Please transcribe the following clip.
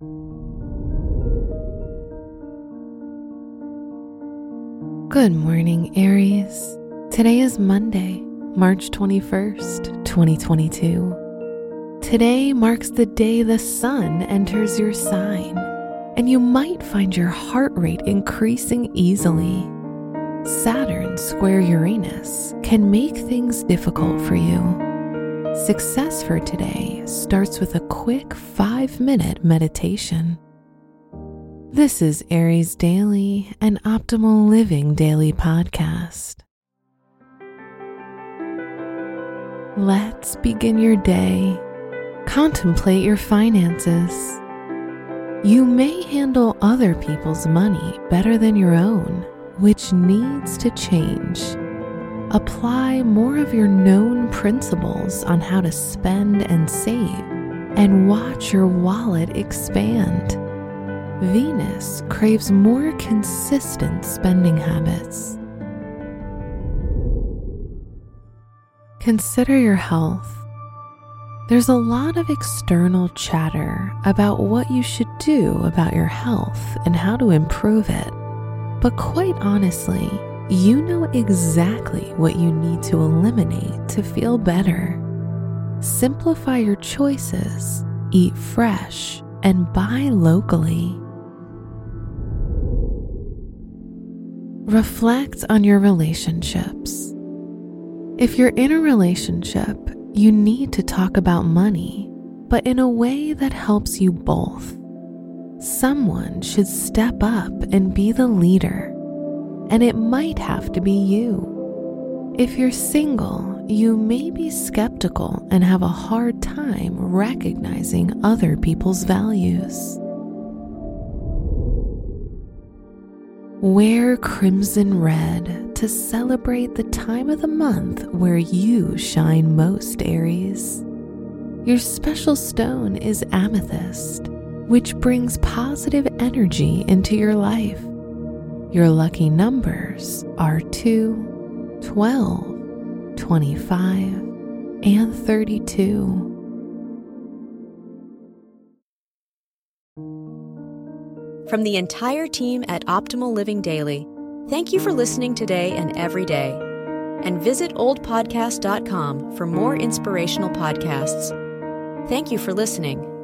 Good morning, Aries. Today is Monday, March 21st, 2022. Today marks the day the sun enters your sign, and you might find your heart rate increasing easily. Saturn square Uranus can make things difficult for you. Success for today starts with a quick five minute meditation. This is Aries Daily, an optimal living daily podcast. Let's begin your day. Contemplate your finances. You may handle other people's money better than your own, which needs to change. Apply more of your known principles on how to spend and save, and watch your wallet expand. Venus craves more consistent spending habits. Consider your health. There's a lot of external chatter about what you should do about your health and how to improve it. But quite honestly, you know exactly what you need to eliminate to feel better. Simplify your choices, eat fresh, and buy locally. Reflect on your relationships. If you're in a relationship, you need to talk about money, but in a way that helps you both. Someone should step up and be the leader, and it might have to be you. If you're single, you may be skeptical and have a hard time recognizing other people's values. Wear crimson red to celebrate the time of the month where you shine most, Aries. Your special stone is amethyst, which brings positive energy into your life. Your lucky numbers are 2, 12, 25, and 32. From the entire team at Optimal Living Daily, thank you for listening today and every day. And visit oldpodcast.com for more inspirational podcasts. Thank you for listening.